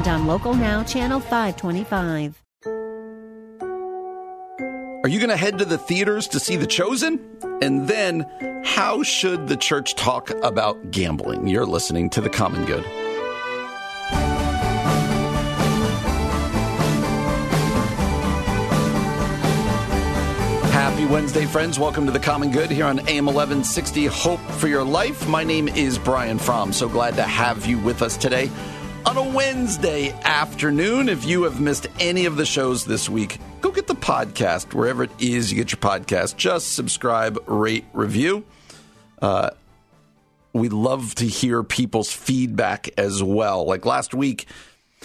and on Local Now, Channel 525. Are you going to head to the theaters to see The Chosen? And then, how should the church talk about gambling? You're listening to The Common Good. Happy Wednesday, friends. Welcome to The Common Good here on AM 1160 Hope for Your Life. My name is Brian Fromm. So glad to have you with us today on a Wednesday afternoon. If you have missed any of the shows this week, go get the podcast wherever it is you get your podcast. Just subscribe, rate, review. Uh, we love to hear people's feedback as well. Like last week,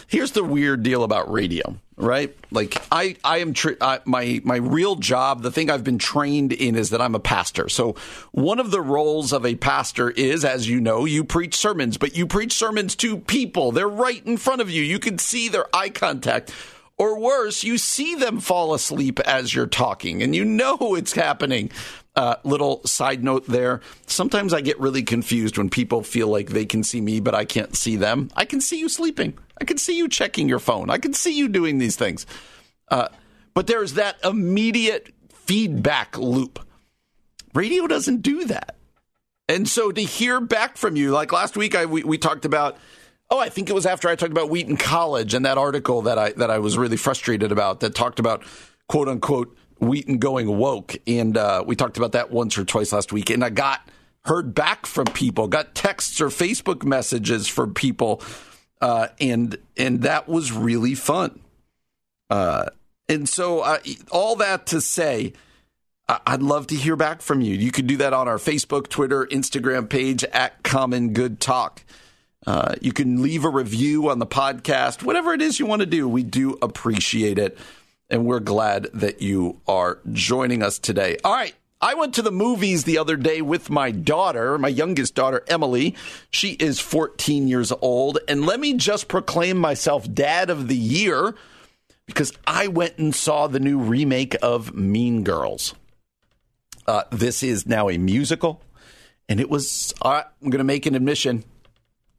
here's the weird deal about radio, right? Like I, I am tra- I, my my real job. The thing I've been trained in is that I'm a pastor. So one of the roles of a pastor is, as you know, you preach sermons, but you preach sermons to people. They're right in front of you. You can see their eye contact. Or worse, you see them fall asleep as you're talking, and you know it's happening. Uh, little side note there. Sometimes I get really confused when people feel like they can see me, but I can't see them. I can see you sleeping. I can see you checking your phone. I can see you doing these things. Uh, but there's that immediate feedback loop. Radio doesn't do that. And so to hear back from you, like last week, I we, we talked about. Oh, I think it was after I talked about Wheaton College and that article that I that I was really frustrated about that talked about quote unquote Wheaton going woke, and uh, we talked about that once or twice last week. And I got heard back from people, got texts or Facebook messages from people, uh, and and that was really fun. Uh, and so, uh, all that to say, I'd love to hear back from you. You could do that on our Facebook, Twitter, Instagram page at Common Good Talk. Uh, you can leave a review on the podcast, whatever it is you want to do. We do appreciate it and we're glad that you are joining us today. All right. I went to the movies the other day with my daughter, my youngest daughter, Emily. She is 14 years old. And let me just proclaim myself dad of the year because I went and saw the new remake of Mean Girls. Uh, this is now a musical, and it was, all right, I'm going to make an admission.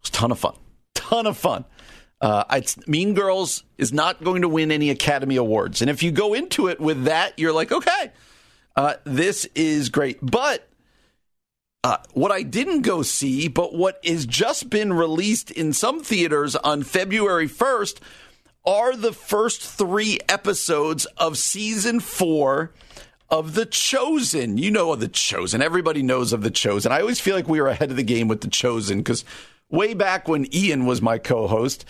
It was a ton of fun. Ton of fun. Uh, mean Girls is not going to win any Academy Awards. And if you go into it with that, you're like, okay, uh, this is great. But uh, what I didn't go see, but what has just been released in some theaters on February 1st, are the first three episodes of season four of The Chosen. You know of The Chosen. Everybody knows of The Chosen. I always feel like we were ahead of the game with The Chosen because way back when Ian was my co host,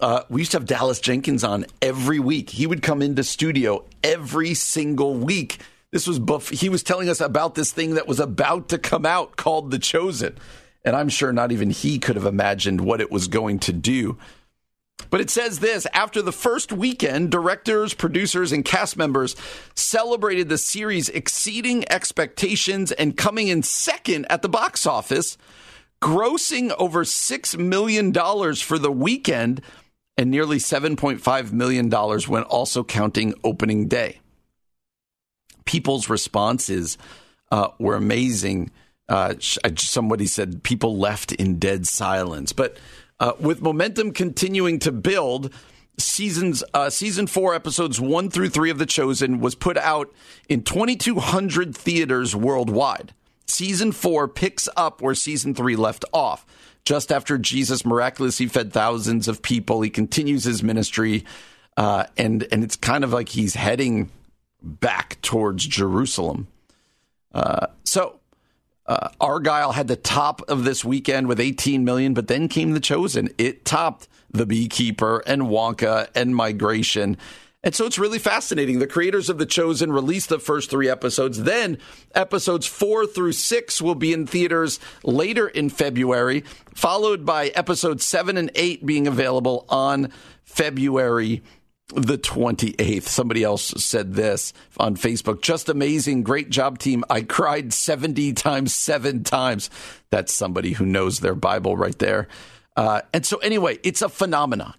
uh, we used to have Dallas Jenkins on every week. He would come into studio every single week. This was he was telling us about this thing that was about to come out called The Chosen. And I'm sure not even he could have imagined what it was going to do. But it says this after the first weekend, directors, producers, and cast members celebrated the series exceeding expectations and coming in second at the box office, grossing over $6 million for the weekend and nearly $7.5 million when also counting opening day. People's responses uh, were amazing. Uh, somebody said people left in dead silence. But uh, with momentum continuing to build, seasons uh, season four episodes one through three of The Chosen was put out in 2,200 theaters worldwide. Season four picks up where season three left off just after Jesus miraculously fed thousands of people. He continues his ministry, uh, and and it's kind of like he's heading back towards Jerusalem. Uh, so uh, Argylle had the top of this weekend with 18 million, but then came The Chosen. It topped The Beekeeper and Wonka and Migration. And so it's really fascinating. The creators of The Chosen released the first three episodes. Then episodes four through six will be in theaters later in February, followed by episodes seven and eight being available on February the 28th. Somebody else said this on Facebook. Just amazing. Great job, team. I cried 70 times, seven times. That's somebody who knows their Bible right there. Uh, and so, anyway, it's a phenomenon.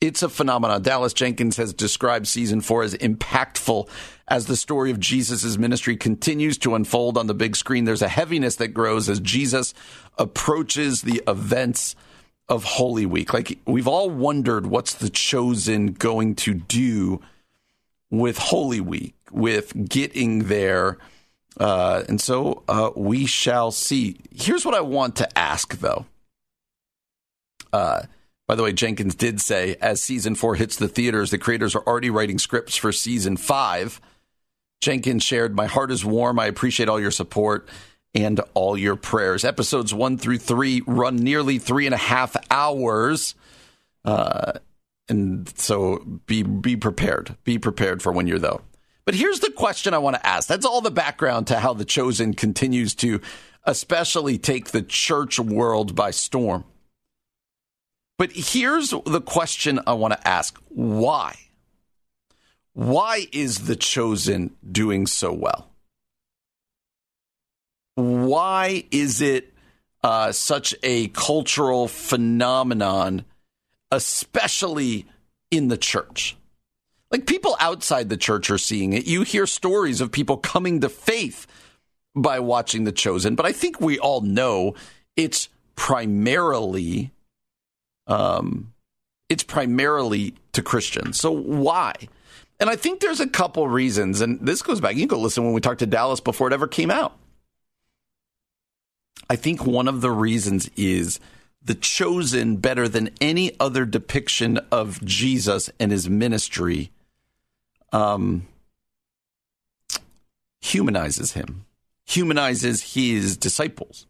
It's a phenomenon. Dallas Jenkins has described season four as impactful as the story of Jesus' ministry continues to unfold on the big screen. There's a heaviness that grows as Jesus approaches the events of Holy Week. Like we've all wondered what's the chosen going to do with Holy Week, with getting there. Uh, and so uh, we shall see. Here's what I want to ask, though. Uh, by the way, Jenkins did say as season four hits the theaters, the creators are already writing scripts for season five. Jenkins shared, My heart is warm. I appreciate all your support and all your prayers. Episodes one through three run nearly three and a half hours. Uh, and so be be prepared. Be prepared for when you're though. But here's the question I want to ask. That's all the background to how the chosen continues to especially take the church world by storm. But here's the question I want to ask. Why? Why is the chosen doing so well? why is it uh, such a cultural phenomenon, especially in the church? Like people outside the church are seeing it. You hear stories of people coming to faith by watching The Chosen, but I think we all know it's primarily, um, it's primarily to Christians. So why? And I think there's a couple reasons, and this goes back. You can go listen when we talked to Dallas before it ever came out. I think one of the reasons is the chosen better than any other depiction of Jesus and his ministry um, humanizes him, humanizes his disciples.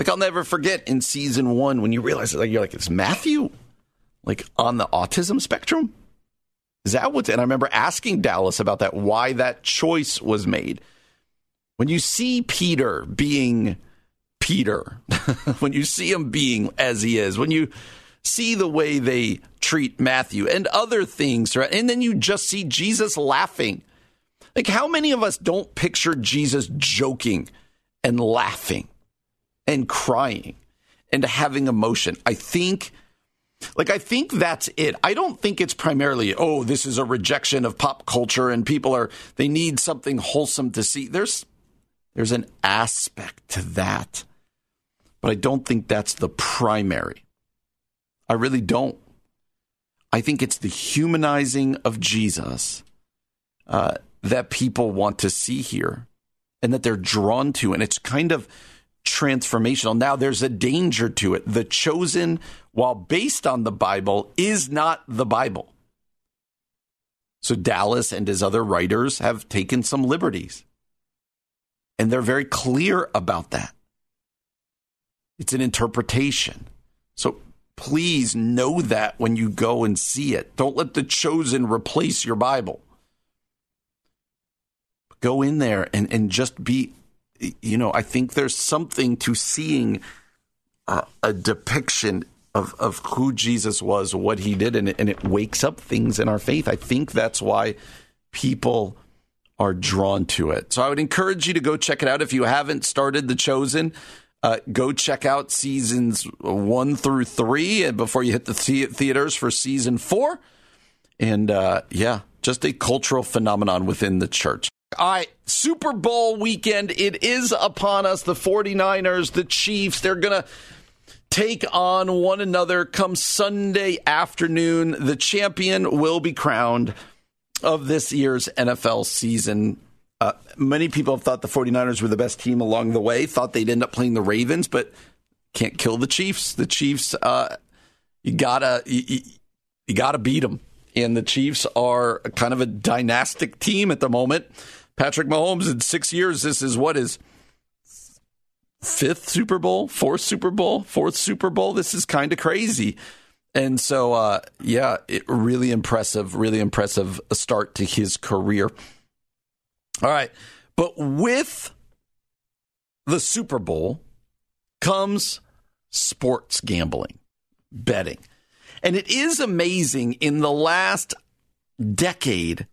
Like I'll never forget in season one when you realize like you're like it's Matthew, like on the autism spectrum. Is that what's? And I remember asking Dallas about that, why that choice was made. When you see Peter being Peter, when you see him being as he is, when you see the way they treat Matthew and other things, right? and then you just see Jesus laughing. Like, how many of us don't picture Jesus joking and laughing and crying and having emotion? I think. Like, I think that's it. I don't think it's primarily, oh, this is a rejection of pop culture and people are, they need something wholesome to see. There's, there's an aspect to that but I don't think that's the primary. I really don't. I think it's the humanizing of Jesus uh, that people want to see here and that they're drawn to. And it's kind of transformational. Now, there's a danger to it. The chosen, while based on the Bible, is not the Bible. So Dallas and his other writers have taken some liberties. And they're very clear about that. It's an interpretation. So please know that when you go and see it. Don't let the chosen replace your Bible. Go in there and, and just be, you know, I think there's something to seeing a, a depiction of, of who Jesus was, what he did, and it, and it wakes up things in our faith. I think that's why people are drawn to it. So I would encourage you to go check it out if you haven't started The Chosen. Uh, go check out seasons one through three before you hit the theaters for season four. And uh, yeah, just a cultural phenomenon within the church. All right, Super Bowl weekend. It is upon us. The 49ers, the Chiefs, they're going to take on one another come Sunday afternoon. The champion will be crowned of this year's NFL season. Uh, many people have thought the 49ers were the best team along the way, thought they'd end up playing the Ravens, but can't kill the Chiefs. The Chiefs, uh, you gotta you, you gotta beat them, and the Chiefs are kind of a dynastic team at the moment. Patrick Mahomes in six years, this is what is fifth Super Bowl, fourth Super Bowl, fourth Super Bowl. This is kind of crazy. And so, uh, yeah, it, really impressive, really impressive start to his career. All right. But with the Super Bowl comes sports gambling, betting. And it is amazing in the last decade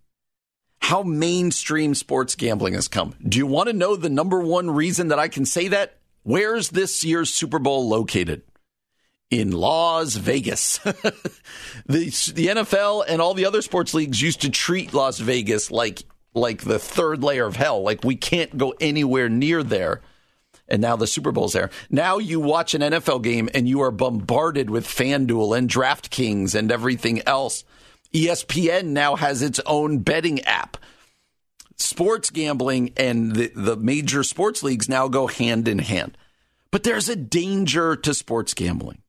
how mainstream sports gambling has come. Do you want to know the number one reason that I can say that? Where's this year's Super Bowl located? In Las Vegas. the, the NFL and all the other sports leagues used to treat Las Vegas like like the third layer of hell. Like we can't go anywhere near there. And now the Super Bowl's there. Now you watch an NFL game and you are bombarded with FanDuel and DraftKings and everything else. ESPN now has its own betting app. Sports gambling and the, the major sports leagues now go hand in hand. But there's a danger to sports gambling.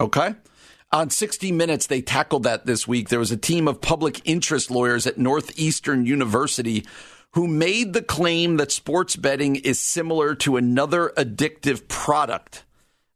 Okay? On 60 Minutes, they tackled that this week. There was a team of public interest lawyers at Northeastern University who made the claim that sports betting is similar to another addictive product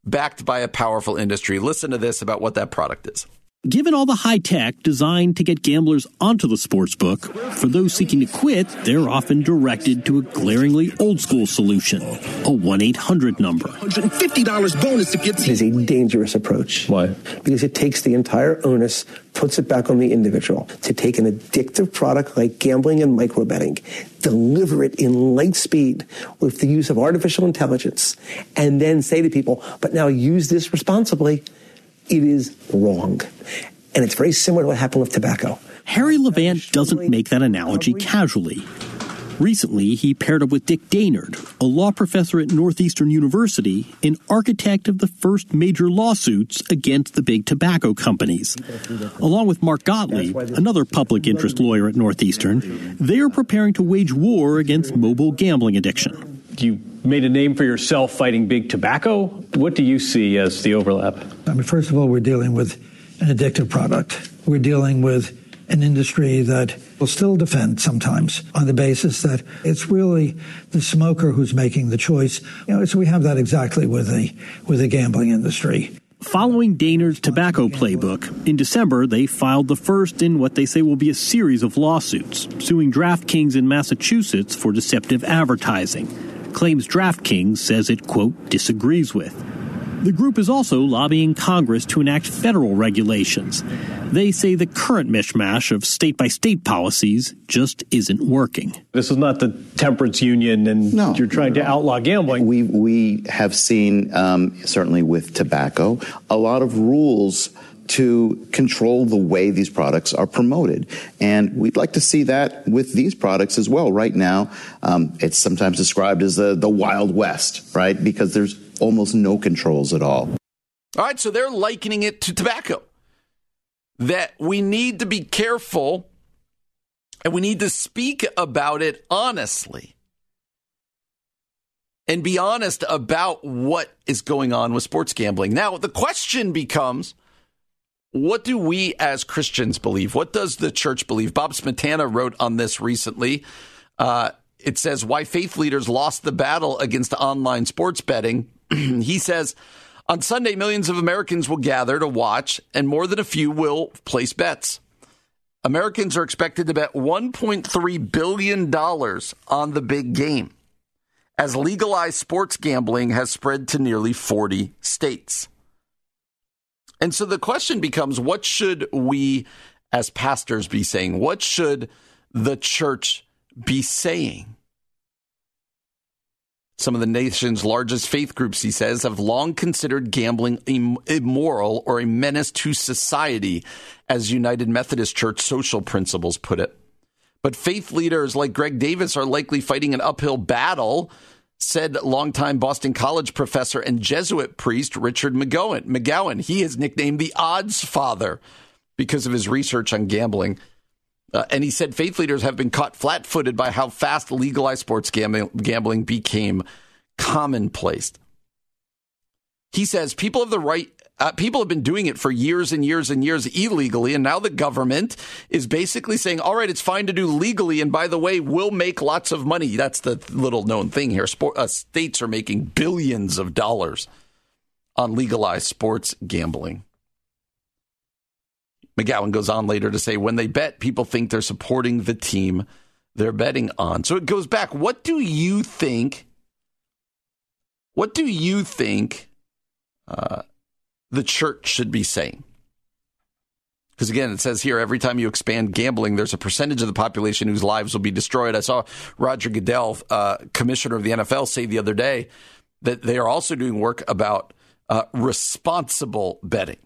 backed by a powerful industry. Listen to this about what that product is. Given all the high tech designed to get gamblers onto the sports book, for those seeking to quit, they're often directed to a glaringly old school solution a 1 800 number. $150 bonus if It is a dangerous approach. Why? Because it takes the entire onus, puts it back on the individual to take an addictive product like gambling and micro betting, deliver it in light speed with the use of artificial intelligence, and then say to people, but now use this responsibly it is wrong. And it's very similar to what happened with tobacco. Harry Levant doesn't make that analogy casually. Recently, he paired up with Dick Daynard, a law professor at Northeastern University, an architect of the first major lawsuits against the big tobacco companies. Along with Mark Gottlieb, another public interest lawyer at Northeastern, they are preparing to wage war against mobile gambling addiction. You made a name for yourself fighting big tobacco. What do you see as the overlap? I mean, first of all, we're dealing with an addictive product. We're dealing with an industry that will still defend sometimes on the basis that it's really the smoker who's making the choice. You know, so we have that exactly with the with the gambling industry. Following Daynard's tobacco playbook, in December they filed the first in what they say will be a series of lawsuits, suing DraftKings in Massachusetts for deceptive advertising, claims DraftKings says it, quote, disagrees with. The group is also lobbying Congress to enact federal regulations. They say the current mishmash of state by state policies just isn't working. This is not the temperance union, and no, you're trying to outlaw gambling. We we have seen um, certainly with tobacco a lot of rules to control the way these products are promoted. And we'd like to see that with these products as well. Right now, um, it's sometimes described as the, the Wild West, right? Because there's almost no controls at all. All right, so they're likening it to tobacco. That we need to be careful and we need to speak about it honestly and be honest about what is going on with sports gambling. Now, the question becomes what do we as Christians believe? What does the church believe? Bob Smietana wrote on this recently. Uh, it says why faith leaders lost the battle against online sports betting. he says on Sunday, millions of Americans will gather to watch, and more than a few will place bets. Americans are expected to bet $1.3 billion on the big game as legalized sports gambling has spread to nearly 40 states. And so the question becomes what should we as pastors be saying? What should the church be saying? Some of the nation's largest faith groups, he says, have long considered gambling immoral or a menace to society, as United Methodist Church social principles put it. But faith leaders like Greg Davis are likely fighting an uphill battle said longtime Boston College professor and Jesuit priest Richard McGowan. McGowan, he is nicknamed the Odds Father because of his research on gambling. Uh, and he said faith leaders have been caught flat footed by how fast legalized sports gambling, gambling became commonplace. He says people have the right uh, people have been doing it for years and years and years illegally, and now the government is basically saying, "All right, it's fine to do legally, and by the way, we'll make lots of money." That's the little known thing here. Sport, uh, states are making billions of dollars on legalized sports gambling. McGowan goes on later to say, when they bet, people think they're supporting the team they're betting on. So it goes back. What do you think? What do you think uh, the church should be saying? Because again, it says here every time you expand gambling, there's a percentage of the population whose lives will be destroyed. I saw Roger Goodell, uh, commissioner of the NFL, say the other day that they are also doing work about uh, responsible betting.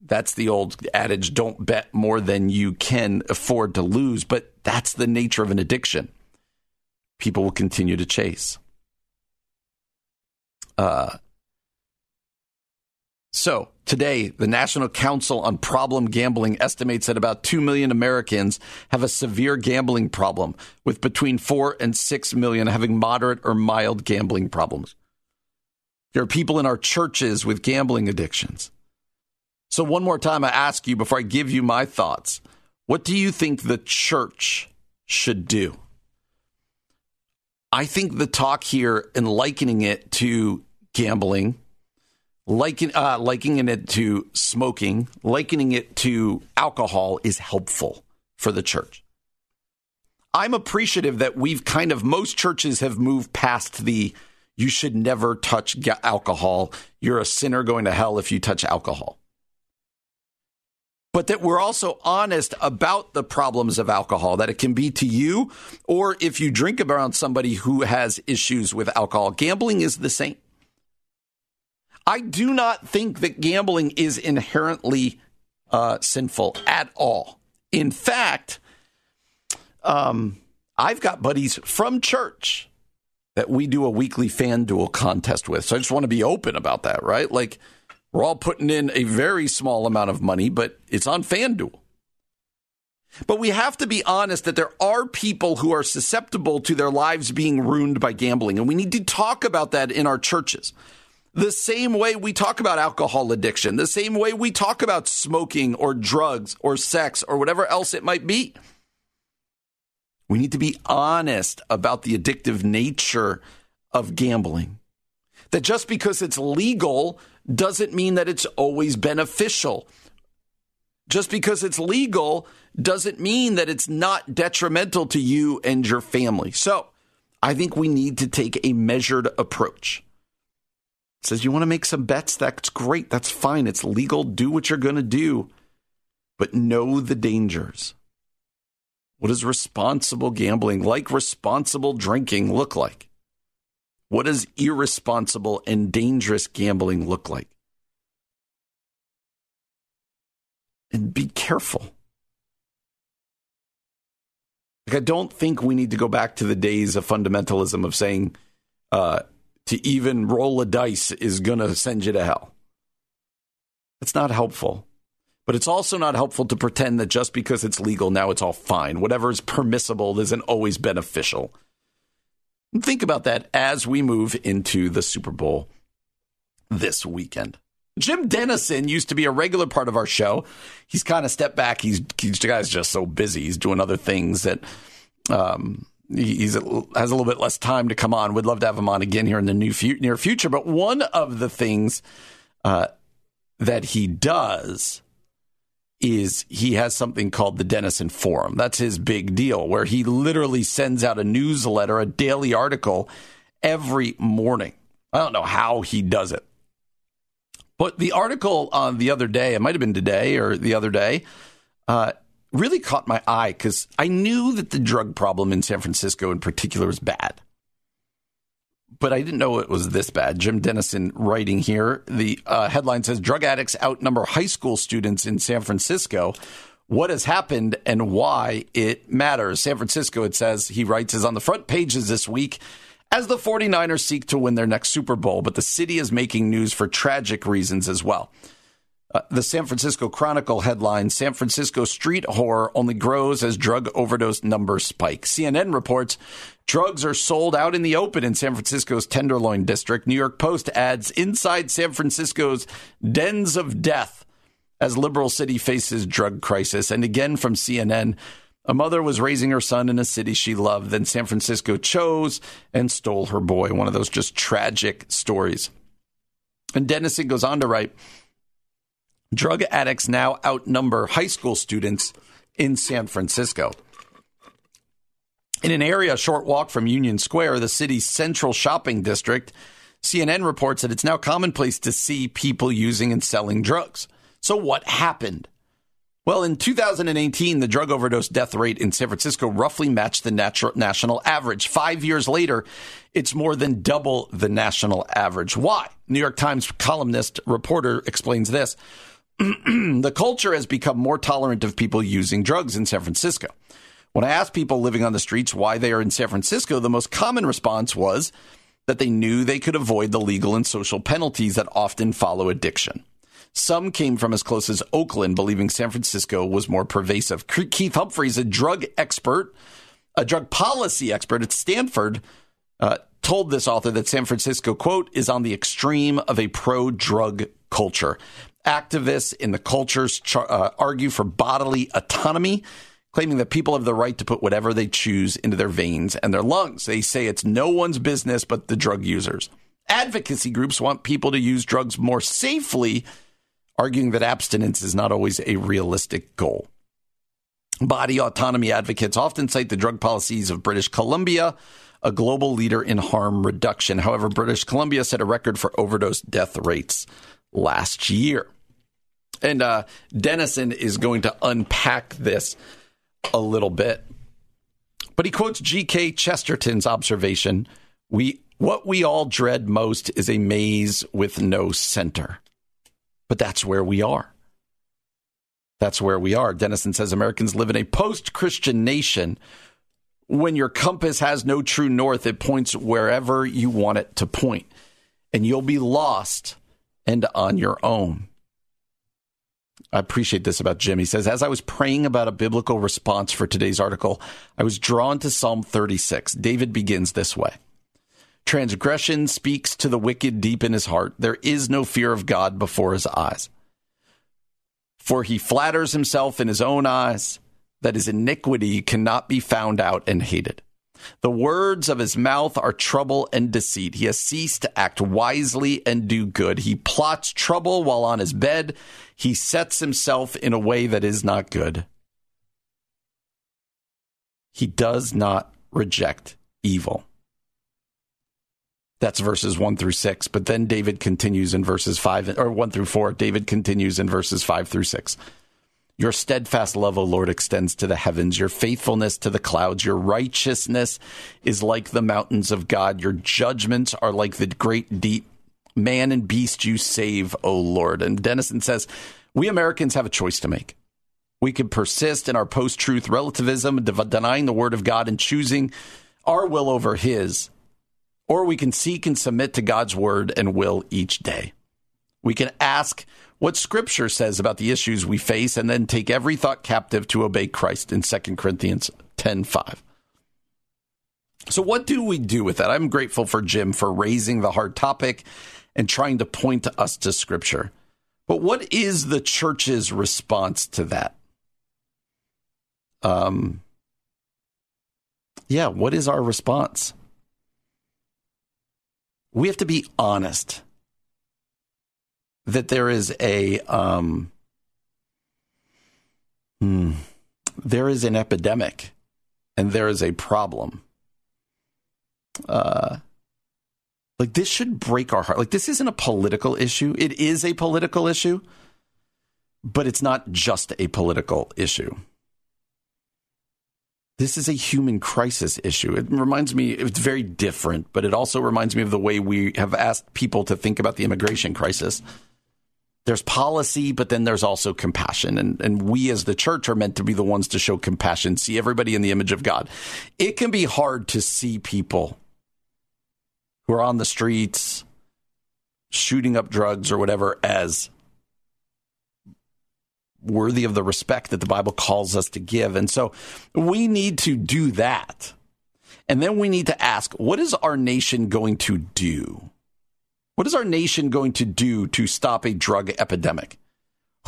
That's the old adage don't bet more than you can afford to lose, but that's the nature of an addiction. People will continue to chase. Uh, so, today, the National Council on Problem Gambling estimates that about 2 million Americans have a severe gambling problem, with between 4 and 6 million having moderate or mild gambling problems. There are people in our churches with gambling addictions. So, one more time, I ask you before I give you my thoughts what do you think the church should do? I think the talk here and likening it to gambling, liken, uh, likening it to smoking, likening it to alcohol is helpful for the church. I'm appreciative that we've kind of, most churches have moved past the you should never touch alcohol. You're a sinner going to hell if you touch alcohol but that we're also honest about the problems of alcohol, that it can be to you, or if you drink around somebody who has issues with alcohol. Gambling is the same. I do not think that gambling is inherently uh, sinful at all. In fact, um, I've got buddies from church that we do a weekly FanDuel contest with. So I just want to be open about that, right? Like, we're all putting in a very small amount of money, but it's on FanDuel. But we have to be honest that there are people who are susceptible to their lives being ruined by gambling. And we need to talk about that in our churches. The same way we talk about alcohol addiction, the same way we talk about smoking or drugs or sex or whatever else it might be. We need to be honest about the addictive nature of gambling. That just because it's legal doesn't mean that it's always beneficial. Just because it's legal doesn't mean that it's not detrimental to you and your family. So I think we need to take a measured approach. Says you want to make some bets, that's great. That's fine. It's legal. Do what you're going to do, but know the dangers. What does responsible gambling, like responsible drinking, look like? What does irresponsible and dangerous gambling look like? And be careful. Like, I don't think we need to go back to the days of fundamentalism of saying uh, to even roll a dice is going to send you to hell. It's not helpful. But it's also not helpful to pretend that just because it's legal, now it's all fine. Whatever is permissible isn't always beneficial. Think about that as we move into the Super Bowl this weekend. Jim Denison used to be a regular part of our show. He's kind of stepped back. He's, he's the guy's just so busy. He's doing other things that um, he's has a little bit less time to come on. We'd love to have him on again here in the new near future. But one of the things uh, that he does is he has something called the Denison Forum. That's his big deal, where he literally sends out a newsletter, a daily article every morning. I don't know how he does it. But the article on the other day, it might have been today or the other day, uh, really caught my eye because I knew that the drug problem in San Francisco in particular was bad but I didn't know it was this bad. Jim Denison writing here. The uh, headline says Drug addicts outnumber high school students in San Francisco. What has happened and why it matters. San Francisco, it says, he writes, is on the front pages this week as the 49ers seek to win their next Super Bowl, but the city is making news for tragic reasons as well. Uh, the San Francisco Chronicle headline San Francisco street horror only grows as drug overdose numbers spike. CNN reports drugs are sold out in the open in San Francisco's Tenderloin district. New York Post adds inside San Francisco's dens of death as liberal city faces drug crisis. And again from CNN, a mother was raising her son in a city she loved. Then San Francisco chose and stole her boy. One of those just tragic stories. And Denison goes on to write, Drug addicts now outnumber high school students in San Francisco. In an area a short walk from Union Square, the city's central shopping district, CNN reports that it's now commonplace to see people using and selling drugs. So, what happened? Well, in 2018, the drug overdose death rate in San Francisco roughly matched the natu- national average. Five years later, it's more than double the national average. Why? New York Times columnist reporter explains this. the culture has become more tolerant of people using drugs in San Francisco. When I asked people living on the streets why they are in San Francisco, the most common response was that they knew they could avoid the legal and social penalties that often follow addiction. Some came from as close as Oakland, believing San Francisco was more pervasive. Keith Humphreys, a drug expert, a drug policy expert at Stanford, uh, told this author that San Francisco, quote, is on the extreme of a pro drug culture. Activists in the cultures char- uh, argue for bodily autonomy, claiming that people have the right to put whatever they choose into their veins and their lungs. They say it's no one's business but the drug users. Advocacy groups want people to use drugs more safely arguing that abstinence is not always a realistic goal. Body autonomy advocates often cite the drug policies of British Columbia, a global leader in harm reduction. However, British Columbia set a record for overdose death rates last year. And uh, Denison is going to unpack this a little bit. But he quotes G.K. Chesterton's observation we, What we all dread most is a maze with no center. But that's where we are. That's where we are. Denison says Americans live in a post Christian nation. When your compass has no true north, it points wherever you want it to point, and you'll be lost and on your own. I appreciate this about Jim. He says, As I was praying about a biblical response for today's article, I was drawn to Psalm 36. David begins this way Transgression speaks to the wicked deep in his heart. There is no fear of God before his eyes. For he flatters himself in his own eyes that his iniquity cannot be found out and hated. The words of his mouth are trouble and deceit. He has ceased to act wisely and do good. He plots trouble while on his bed. He sets himself in a way that is not good. He does not reject evil. That's verses 1 through 6. But then David continues in verses 5, or 1 through 4. David continues in verses 5 through 6. Your steadfast love, O Lord, extends to the heavens, your faithfulness to the clouds. Your righteousness is like the mountains of God. Your judgments are like the great deep. Man and beast you save, O Lord. And Denison says, We Americans have a choice to make. We can persist in our post truth relativism, denying the word of God and choosing our will over his or we can seek and submit to God's word and will each day. We can ask what scripture says about the issues we face and then take every thought captive to obey Christ in 2 Corinthians 10:5. So what do we do with that? I'm grateful for Jim for raising the hard topic and trying to point us to scripture. But what is the church's response to that? Um yeah, what is our response? we have to be honest that there is a um, hmm, there is an epidemic and there is a problem. Uh, like this should break our heart. Like this isn't a political issue. It is a political issue, but it's not just a political issue. This is a human crisis issue. It reminds me, it's very different, but it also reminds me of the way we have asked people to think about the immigration crisis. There's policy, but then there's also compassion. And, and we as the church are meant to be the ones to show compassion, see everybody in the image of God. It can be hard to see people who are on the streets shooting up drugs or whatever as worthy of the respect that the Bible calls us to give. And so we need to do that. And then we need to ask, what is our nation going to do? What is our nation going to do to stop a drug epidemic?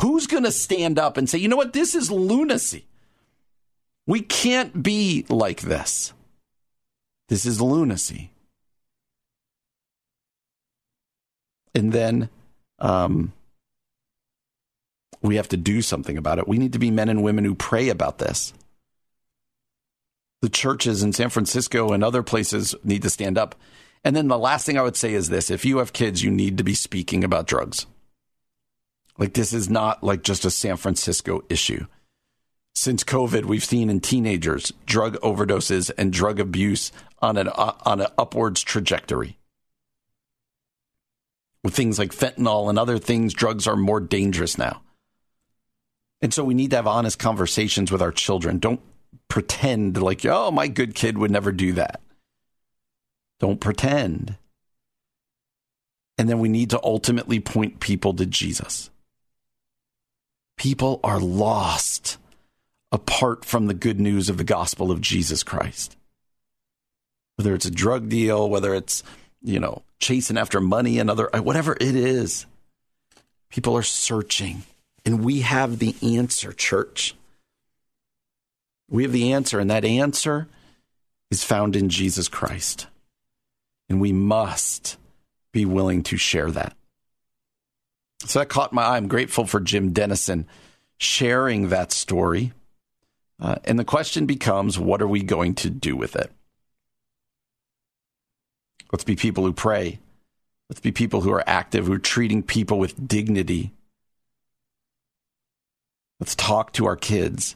Who's going to stand up and say, you know what, this is lunacy? We can't be like this. This is lunacy. And then um, we have to do something about it. We need to be men and women who pray about this. The churches in San Francisco and other places need to stand up. And then the last thing I would say is this if you have kids, you need to be speaking about drugs. Like, this is not like just a San Francisco issue. Since COVID, we've seen in teenagers drug overdoses and drug abuse on an, uh, on an upwards trajectory. With things like fentanyl and other things, drugs are more dangerous now. And so we need to have honest conversations with our children. Don't pretend like, oh, my good kid would never do that. Don't pretend. And then we need to ultimately point people to Jesus. People are lost apart from the good news of the gospel of Jesus Christ. Whether it's a drug deal, whether it's, you know, chasing after money and other, uh, whatever it is, people are searching. And we have the answer, church. We have the answer, and that answer is found in Jesus Christ. And we must be willing to share that. So that caught my eye. I'm grateful for Jim Denison sharing that story. Uh, and the question becomes what are we going to do with it? Let's be people who pray. Let's be people who are active, who are treating people with dignity. Let's talk to our kids.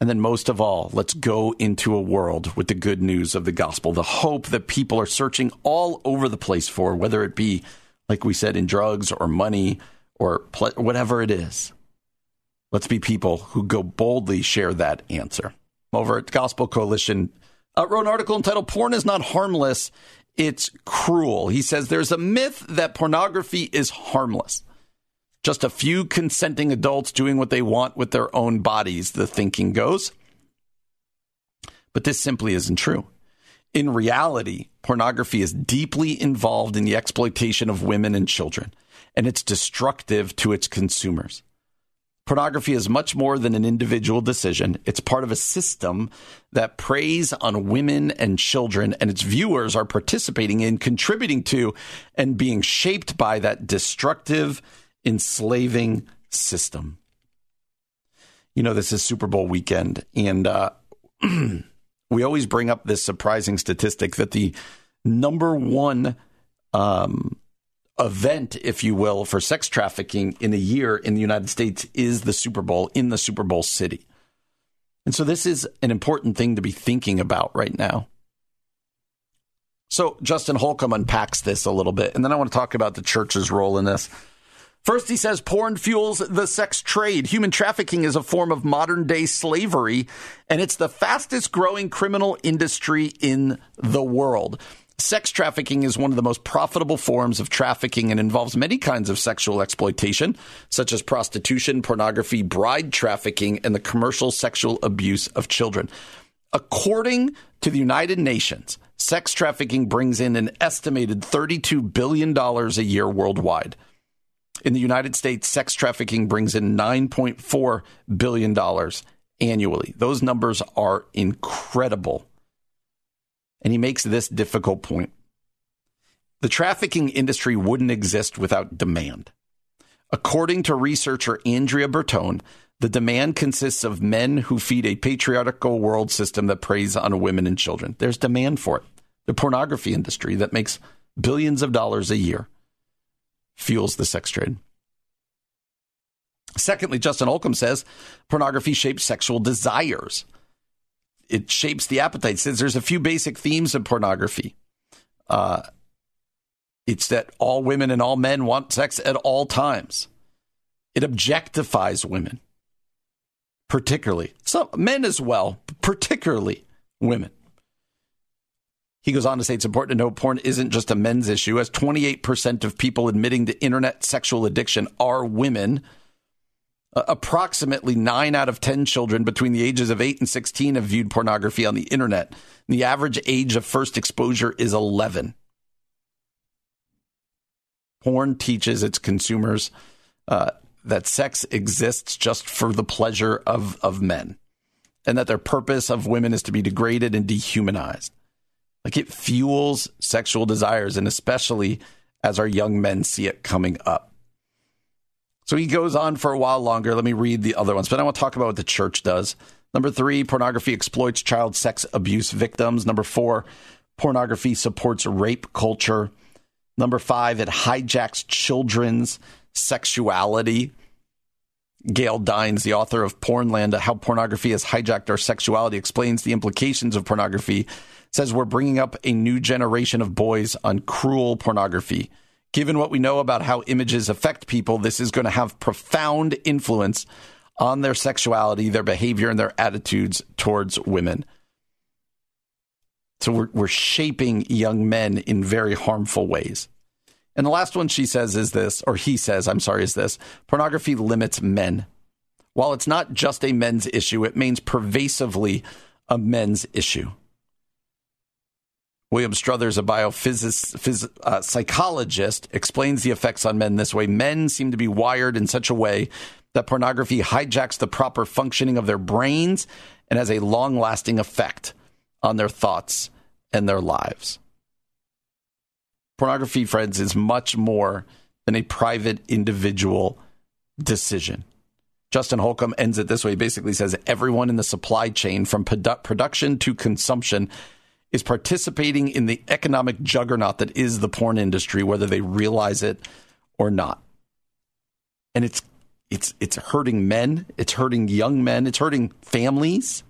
And then, most of all, let's go into a world with the good news of the gospel, the hope that people are searching all over the place for, whether it be, like we said, in drugs or money or ple- whatever it is. Let's be people who go boldly share that answer. Over at Gospel Coalition, uh, wrote an article entitled Porn is Not Harmless, It's Cruel. He says there's a myth that pornography is harmless. Just a few consenting adults doing what they want with their own bodies, the thinking goes. But this simply isn't true. In reality, pornography is deeply involved in the exploitation of women and children, and it's destructive to its consumers. Pornography is much more than an individual decision. It's part of a system that preys on women and children, and its viewers are participating in, contributing to, and being shaped by that destructive enslaving system. You know, this is Super Bowl weekend, and uh, we always bring up this surprising statistic that the number one um, event, if you will, for sex trafficking in a year in the United States is the Super Bowl in the Super Bowl city. And so this is an important thing to be thinking about right now. So Justin Holcomb unpacks this a little bit, and then I want to talk about the church's role in this. First, he says porn fuels the sex trade. Human trafficking is a form of modern day slavery, and it's the fastest growing criminal industry in the world. Sex trafficking is one of the most profitable forms of trafficking and involves many kinds of sexual exploitation, such as prostitution, pornography, bride trafficking, and the commercial sexual abuse of children. According to the United Nations, sex trafficking brings in an estimated $32 billion a year worldwide. In the United States, sex trafficking brings in $9.4 billion annually. Those numbers are incredible. And he makes this difficult point the trafficking industry wouldn't exist without demand. According to researcher Andrea Bertone, the demand consists of men who feed a patriarchal world system that preys on women and children. There's demand for it. The pornography industry that makes billions of dollars a year fuels the sex trade. Secondly, Justin Holcomb says pornography shapes sexual desires. It shapes the appetite. Says there's a few basic themes of pornography. Uh, it's that all women and all men want sex at all times. It objectifies women, particularly some men as well, particularly women. He goes on to say it's important to know porn isn't just a men's issue, as 28% of people admitting to internet sexual addiction are women. Uh, approximately 9 out of 10 children between the ages of 8 and 16 have viewed pornography on the internet. The average age of first exposure is 11. Porn teaches its consumers uh, that sex exists just for the pleasure of, of men and that their purpose of women is to be degraded and dehumanized. Like it fuels sexual desires, and especially as our young men see it coming up. So he goes on for a while longer. Let me read the other ones, but I want to talk about what the church does. Number three, pornography exploits child sex abuse victims. Number four, pornography supports rape culture. Number five, it hijacks children's sexuality Gail Dines, the author of Pornland, How Pornography Has Hijacked Our Sexuality, explains the implications of pornography, says we're bringing up a new generation of boys on cruel pornography. Given what we know about how images affect people, this is going to have profound influence on their sexuality, their behavior, and their attitudes towards women. So we're, we're shaping young men in very harmful ways. And the last one she says is this, or he says, I'm sorry, is this pornography limits men. While it's not just a men's issue, it means pervasively a men's issue. William Struthers, a biophysicist, phys, uh, psychologist, explains the effects on men this way. Men seem to be wired in such a way that pornography hijacks the proper functioning of their brains and has a long lasting effect on their thoughts and their lives. Pornography, friends, is much more than a private individual decision. Justin Holcomb ends it this way. He basically says everyone in the supply chain from produ- production to consumption is participating in the economic juggernaut that is the porn industry, whether they realize it or not. And it's it's it's hurting men, it's hurting young men, it's hurting families,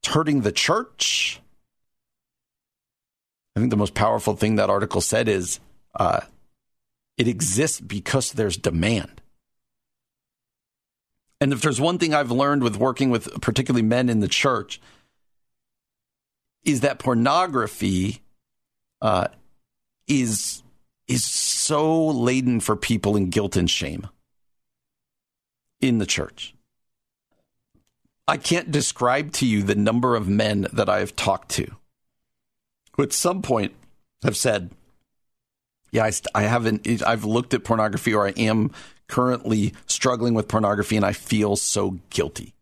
it's hurting the church. I think the most powerful thing that article said is uh, it exists because there's demand. And if there's one thing I've learned with working with particularly men in the church, is that pornography uh, is is so laden for people in guilt and shame in the church. I can't describe to you the number of men that I have talked to who at some point have said, yeah, I, I haven't, I've looked at pornography or I am currently struggling with pornography and I feel so guilty.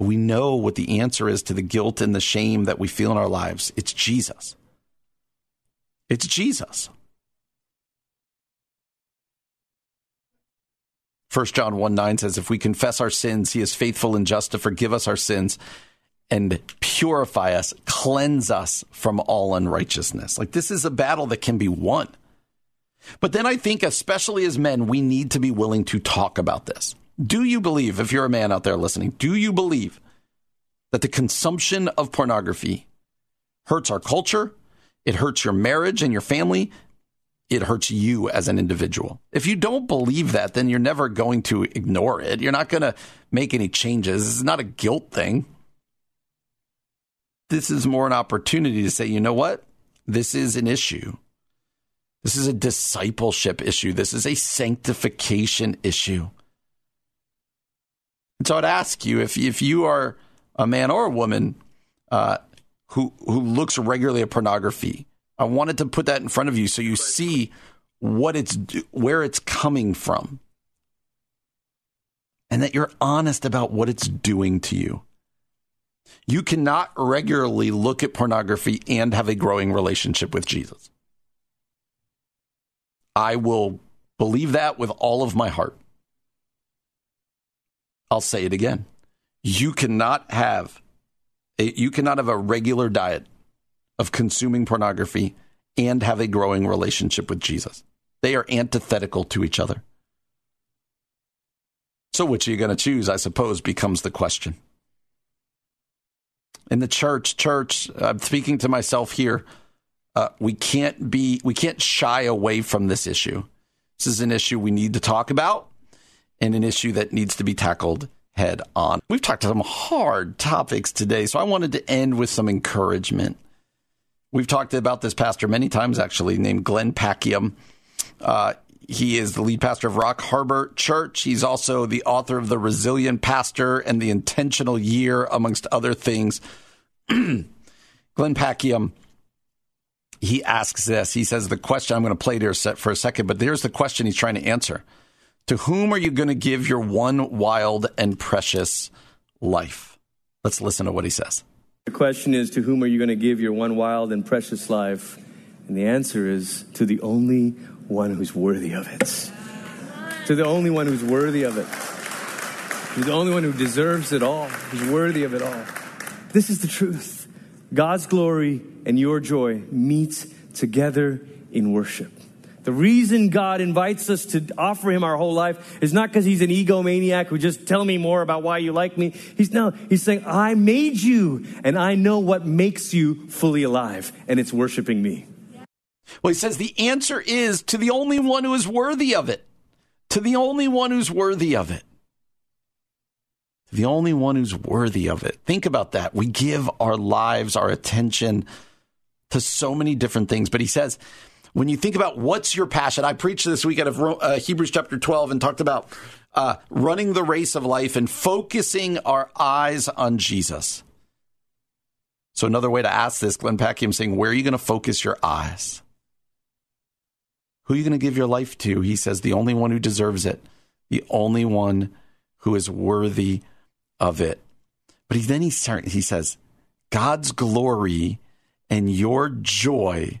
We know what the answer is to the guilt and the shame that we feel in our lives. It's Jesus. It's Jesus. 1 John 1 9 says, If we confess our sins, he is faithful and just to forgive us our sins and purify us, cleanse us from all unrighteousness. Like this is a battle that can be won. But then I think, especially as men, we need to be willing to talk about this. Do you believe, if you're a man out there listening, do you believe that the consumption of pornography hurts our culture? It hurts your marriage and your family. It hurts you as an individual. If you don't believe that, then you're never going to ignore it. You're not going to make any changes. It's not a guilt thing this is more an opportunity to say, you know what? This is an issue. This is a discipleship issue. This is a sanctification issue. And so I'd ask you if, if you are a man or a woman uh, who, who looks regularly at pornography, I wanted to put that in front of you so you see what it's where it's coming from and that you're honest about what it's doing to you. You cannot regularly look at pornography and have a growing relationship with Jesus. I will believe that with all of my heart. I'll say it again. You cannot have a, you cannot have a regular diet of consuming pornography and have a growing relationship with Jesus. They are antithetical to each other. So which are you going to choose, I suppose becomes the question in the church, church, I'm speaking to myself here. Uh, we can't be, we can't shy away from this issue. This is an issue we need to talk about and an issue that needs to be tackled head on. We've talked some hard topics today, so I wanted to end with some encouragement. We've talked about this pastor many times, actually, named Glenn Packiam. Uh, he is the lead pastor of Rock Harbor Church. He's also the author of The Resilient Pastor and The Intentional Year, amongst other things. Glenn Packiam, he asks this. He says, The question I'm going to play here for a second, but there's the question he's trying to answer. To whom are you going to give your one wild and precious life? Let's listen to what he says. The question is, To whom are you going to give your one wild and precious life? And the answer is, To the only one who's worthy of it. To the only one who's worthy of it. To the only one who deserves it all, who's worthy of it all. This is the truth. God's glory and your joy meet together in worship. The reason God invites us to offer him our whole life is not because he's an egomaniac who just tell me more about why you like me. He's no, he's saying, I made you and I know what makes you fully alive and it's worshiping me. Well, he says the answer is to the only one who is worthy of it. To the only one who's worthy of it. The only one who's worthy of it. Think about that. We give our lives, our attention to so many different things. But he says, when you think about what's your passion, I preached this week out of uh, Hebrews chapter 12 and talked about uh, running the race of life and focusing our eyes on Jesus. So, another way to ask this, Glenn Packiam saying, Where are you going to focus your eyes? Who are you going to give your life to? He says, The only one who deserves it, the only one who is worthy of it. But he, then he, start, he says, God's glory and your joy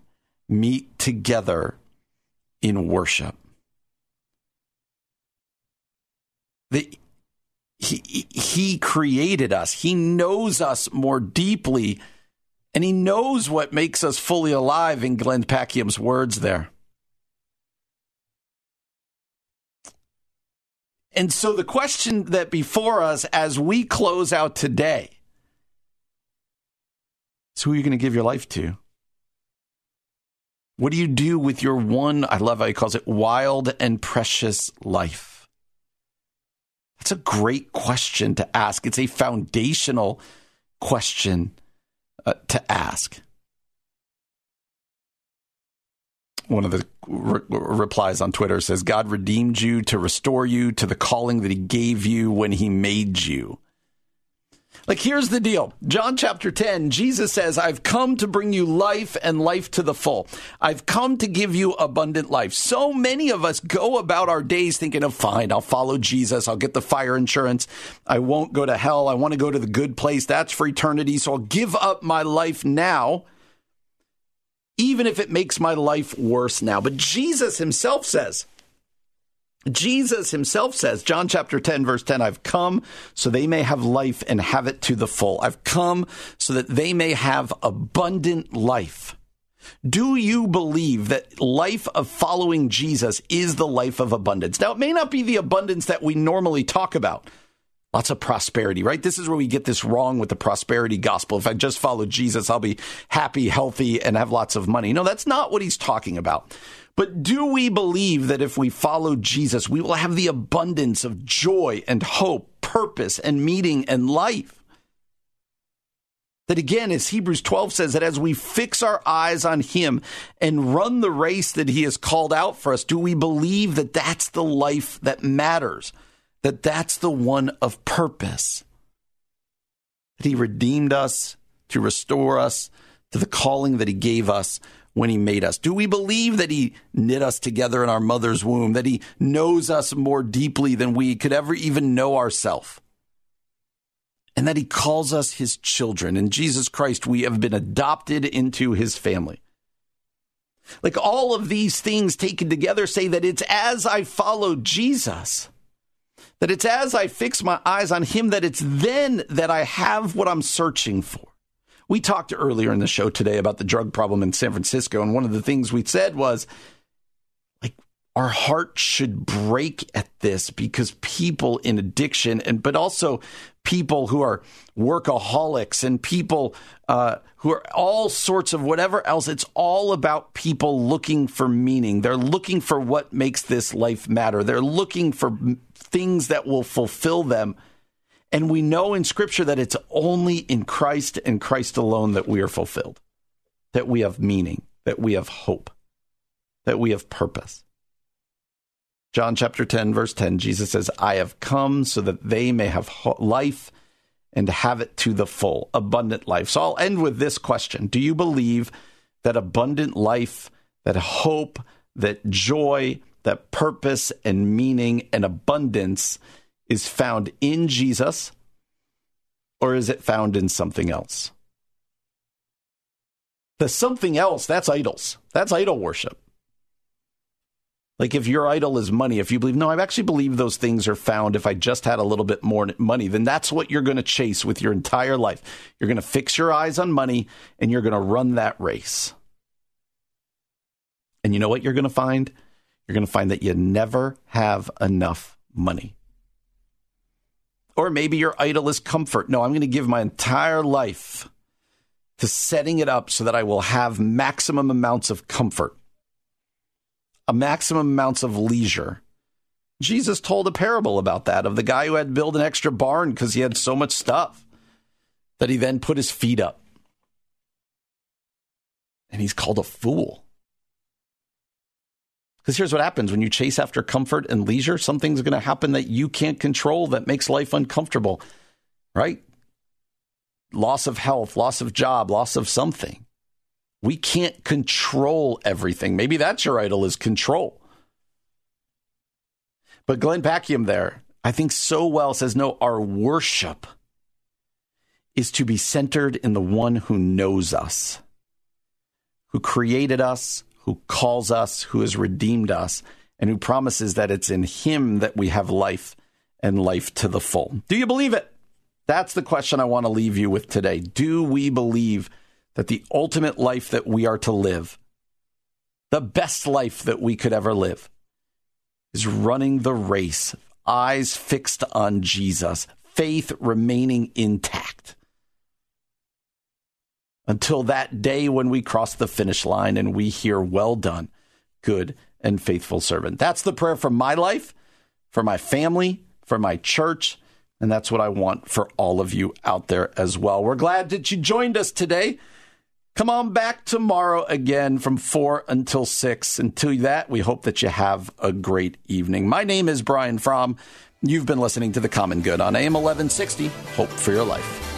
meet together in worship. The, he, he created us. He knows us more deeply, and he knows what makes us fully alive in Glenn Packiam's words there. And so the question that before us as we close out today is who are you going to give your life to? What do you do with your one, I love how he calls it, wild and precious life? That's a great question to ask. It's a foundational question uh, to ask. one of the re- replies on Twitter says, God redeemed you to restore you to the calling that he gave you when he made you. Like, here's the deal John chapter 10, Jesus says, I've come to bring you life and life to the full. I've come to give you abundant life. So many of us go about our days thinking of, fine, I'll follow Jesus. I'll get the fire insurance. I won't go to hell. I want to go to the good place. That's for eternity. So I'll give up my life now even if it makes my life worse now. But Jesus himself says, Jesus himself says, John chapter 10, verse 10, I've come so they may have life and have it to the full. I've come so that they may have abundant life. Do you believe that life of following Jesus is the life of abundance? Now, it may not be the abundance that we normally talk about. Lots of prosperity, right? This is where we get this wrong with the prosperity gospel. If I just follow Jesus, I'll be happy, healthy, and have lots of money. No, that's not what he's talking about. But do we believe that if we follow Jesus, we will have the abundance of joy and hope, purpose and meaning and life? That again, as Hebrews 12 says, that as we fix our eyes on Him and run the race that He has called out for us, do we believe that that's the life that matters? that that's the one of purpose. That he redeemed us to restore us to the calling that he gave us when he made us? Do we believe that he knit us together in our mother's womb, that he knows us more deeply than we could ever even know ourselves? And that he calls us his children. In Jesus Christ, we have been adopted into his family. Like all of these things taken together say that it's as I follow Jesus that it's as I fix my eyes on him that it's then that I have what I'm searching for. We talked earlier in the show today about the drug problem in San Francisco, and one of the things we said was like our heart should break at this because people in addiction and but also people who are workaholics and people uh, who are all sorts of whatever else. It's all about people looking for meaning. They're looking for what makes this life matter. They're looking for things that will fulfill them. And we know in Scripture that it's only in Christ and Christ alone that we are fulfilled, that we have meaning, that we have hope, that we have purpose. John chapter 10, verse 10, Jesus says, I have come so that they may have life and have it to the full, abundant life. So I'll end with this question Do you believe that abundant life, that hope, that joy, that purpose and meaning and abundance is found in Jesus or is it found in something else? The something else, that's idols. That's idol worship. Like if your idol is money, if you believe, no, I actually believe those things are found if I just had a little bit more money, then that's what you're going to chase with your entire life. You're going to fix your eyes on money and you're going to run that race. And you know what you're going to find? you're going to find that you never have enough money. Or maybe your idol is comfort. No, I'm going to give my entire life to setting it up so that I will have maximum amounts of comfort, a maximum amounts of leisure. Jesus told a parable about that of the guy who had to build an extra barn because he had so much stuff that he then put his feet up. And he's called a fool. Because here's what happens when you chase after comfort and leisure, something's going to happen that you can't control that makes life uncomfortable, right? Loss of health, loss of job, loss of something. We can't control everything. Maybe that's your idol is control. But Glenn Packiam there, I think so well says no, our worship is to be centered in the one who knows us, who created us, who calls us, who has redeemed us, and who promises that it's in him that we have life and life to the full. Do you believe it? That's the question I want to leave you with today. Do we believe that the ultimate life that we are to live, the best life that we could ever live, is running the race, eyes fixed on Jesus, faith remaining intact? Until that day when we cross the finish line and we hear, Well done, good and faithful servant. That's the prayer for my life, for my family, for my church. And that's what I want for all of you out there as well. We're glad that you joined us today. Come on back tomorrow again from 4 until 6. Until that, we hope that you have a great evening. My name is Brian Fromm. You've been listening to The Common Good on AM 1160. Hope for your life.